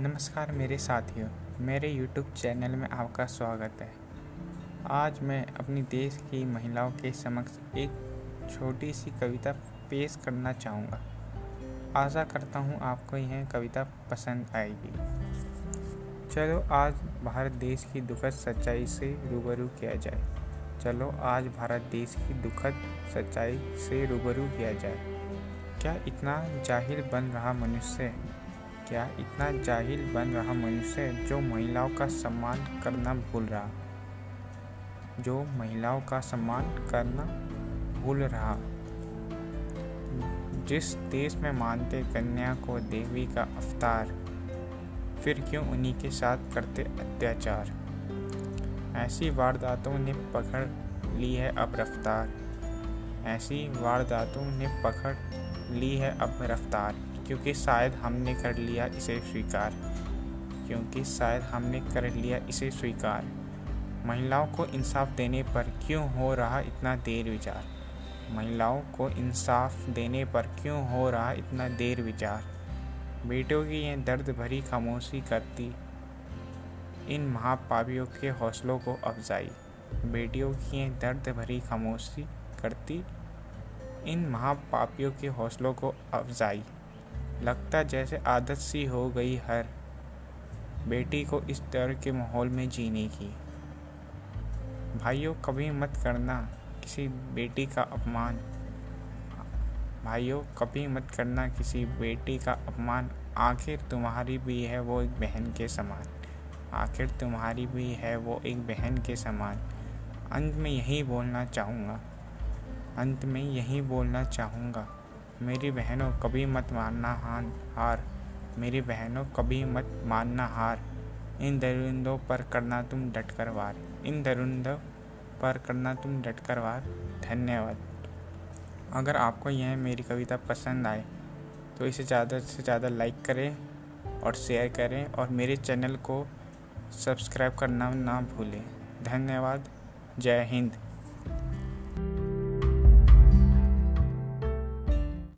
नमस्कार मेरे साथियों, मेरे YouTube चैनल में आपका स्वागत है। आज मैं अपनी देश की महिलाओं के समक्ष एक छोटी सी कविता पेश करना चाहूँगा। आशा करता हूँ आपको यह कविता पसंद आएगी। चलो, आज भारत देश की दुखद सच्चाई से रूबरू किया जाए। चलो, आज भारत देश की दुखद सच्चाई से रूबरू किया जाए। क्या इतना जाहिल बन रहा मनुष्य क्या इतना जाहिल बन रहा मनुष्य जो महिलाओं का सम्मान करना भूल रहा? जो महिलाओं का सम्मान करना भूल रहा। जिस देश में मानते कन्या को देवी का अवतार, फिर क्यों उन्हीं के साथ करते अत्याचार? ऐसी वारदातों ने पकड़ ली है अब रफ्तार। ऐसी वारदातों ने पकड़ ली है अब रफ्तार। क्योंकि शायद हमने कर लिया इसे स्वीकार। क्योंकि शायद हमने कर लिया इसे स्वीकार। महिलाओं को इंसाफ देने पर क्यों हो रहा इतना देर विचार? महिलाओं को इंसाफ देने पर क्यों हो रहा इतना देर विचार? बेटों की ये दर्द भरी खामोशी करती इन महापापियों के हौसलों को अफजाई। बेटियों की ये दर्द भरी खामोशी करती इन महापापियों के हौसलों को अफजाई। लगता जैसे आदत सी हो गई हर। बेटी को इस डर के माहौल में जीने की। भाइयों, कभी मत करना किसी बेटी का अपमान। भाइयों, कभी मत करना किसी बेटी का अपमान। आखिर तुम्हारी भी है वो एक बहन के समान। आखिर तुम्हारी भी है वो एक बहन के समान। अंत में यही बोलना चाहूँगा। अंत में यही बोलना चाहूँगा। मेरी बहनों, कभी मत मानना हान, हार। मेरी बहनों, कभी मत मानना हार। इन दरिंदों पर करना तुम डट कर वार। इन दरिंदों पर करना तुम डट कर वार। धन्यवाद। अगर आपको यह मेरी कविता पसंद आए तो इसे ज़्यादा से ज़्यादा लाइक करें और शेयर करें और मेरे चैनल को सब्सक्राइब करना ना भूलें। धन्यवाद। जय हिंद।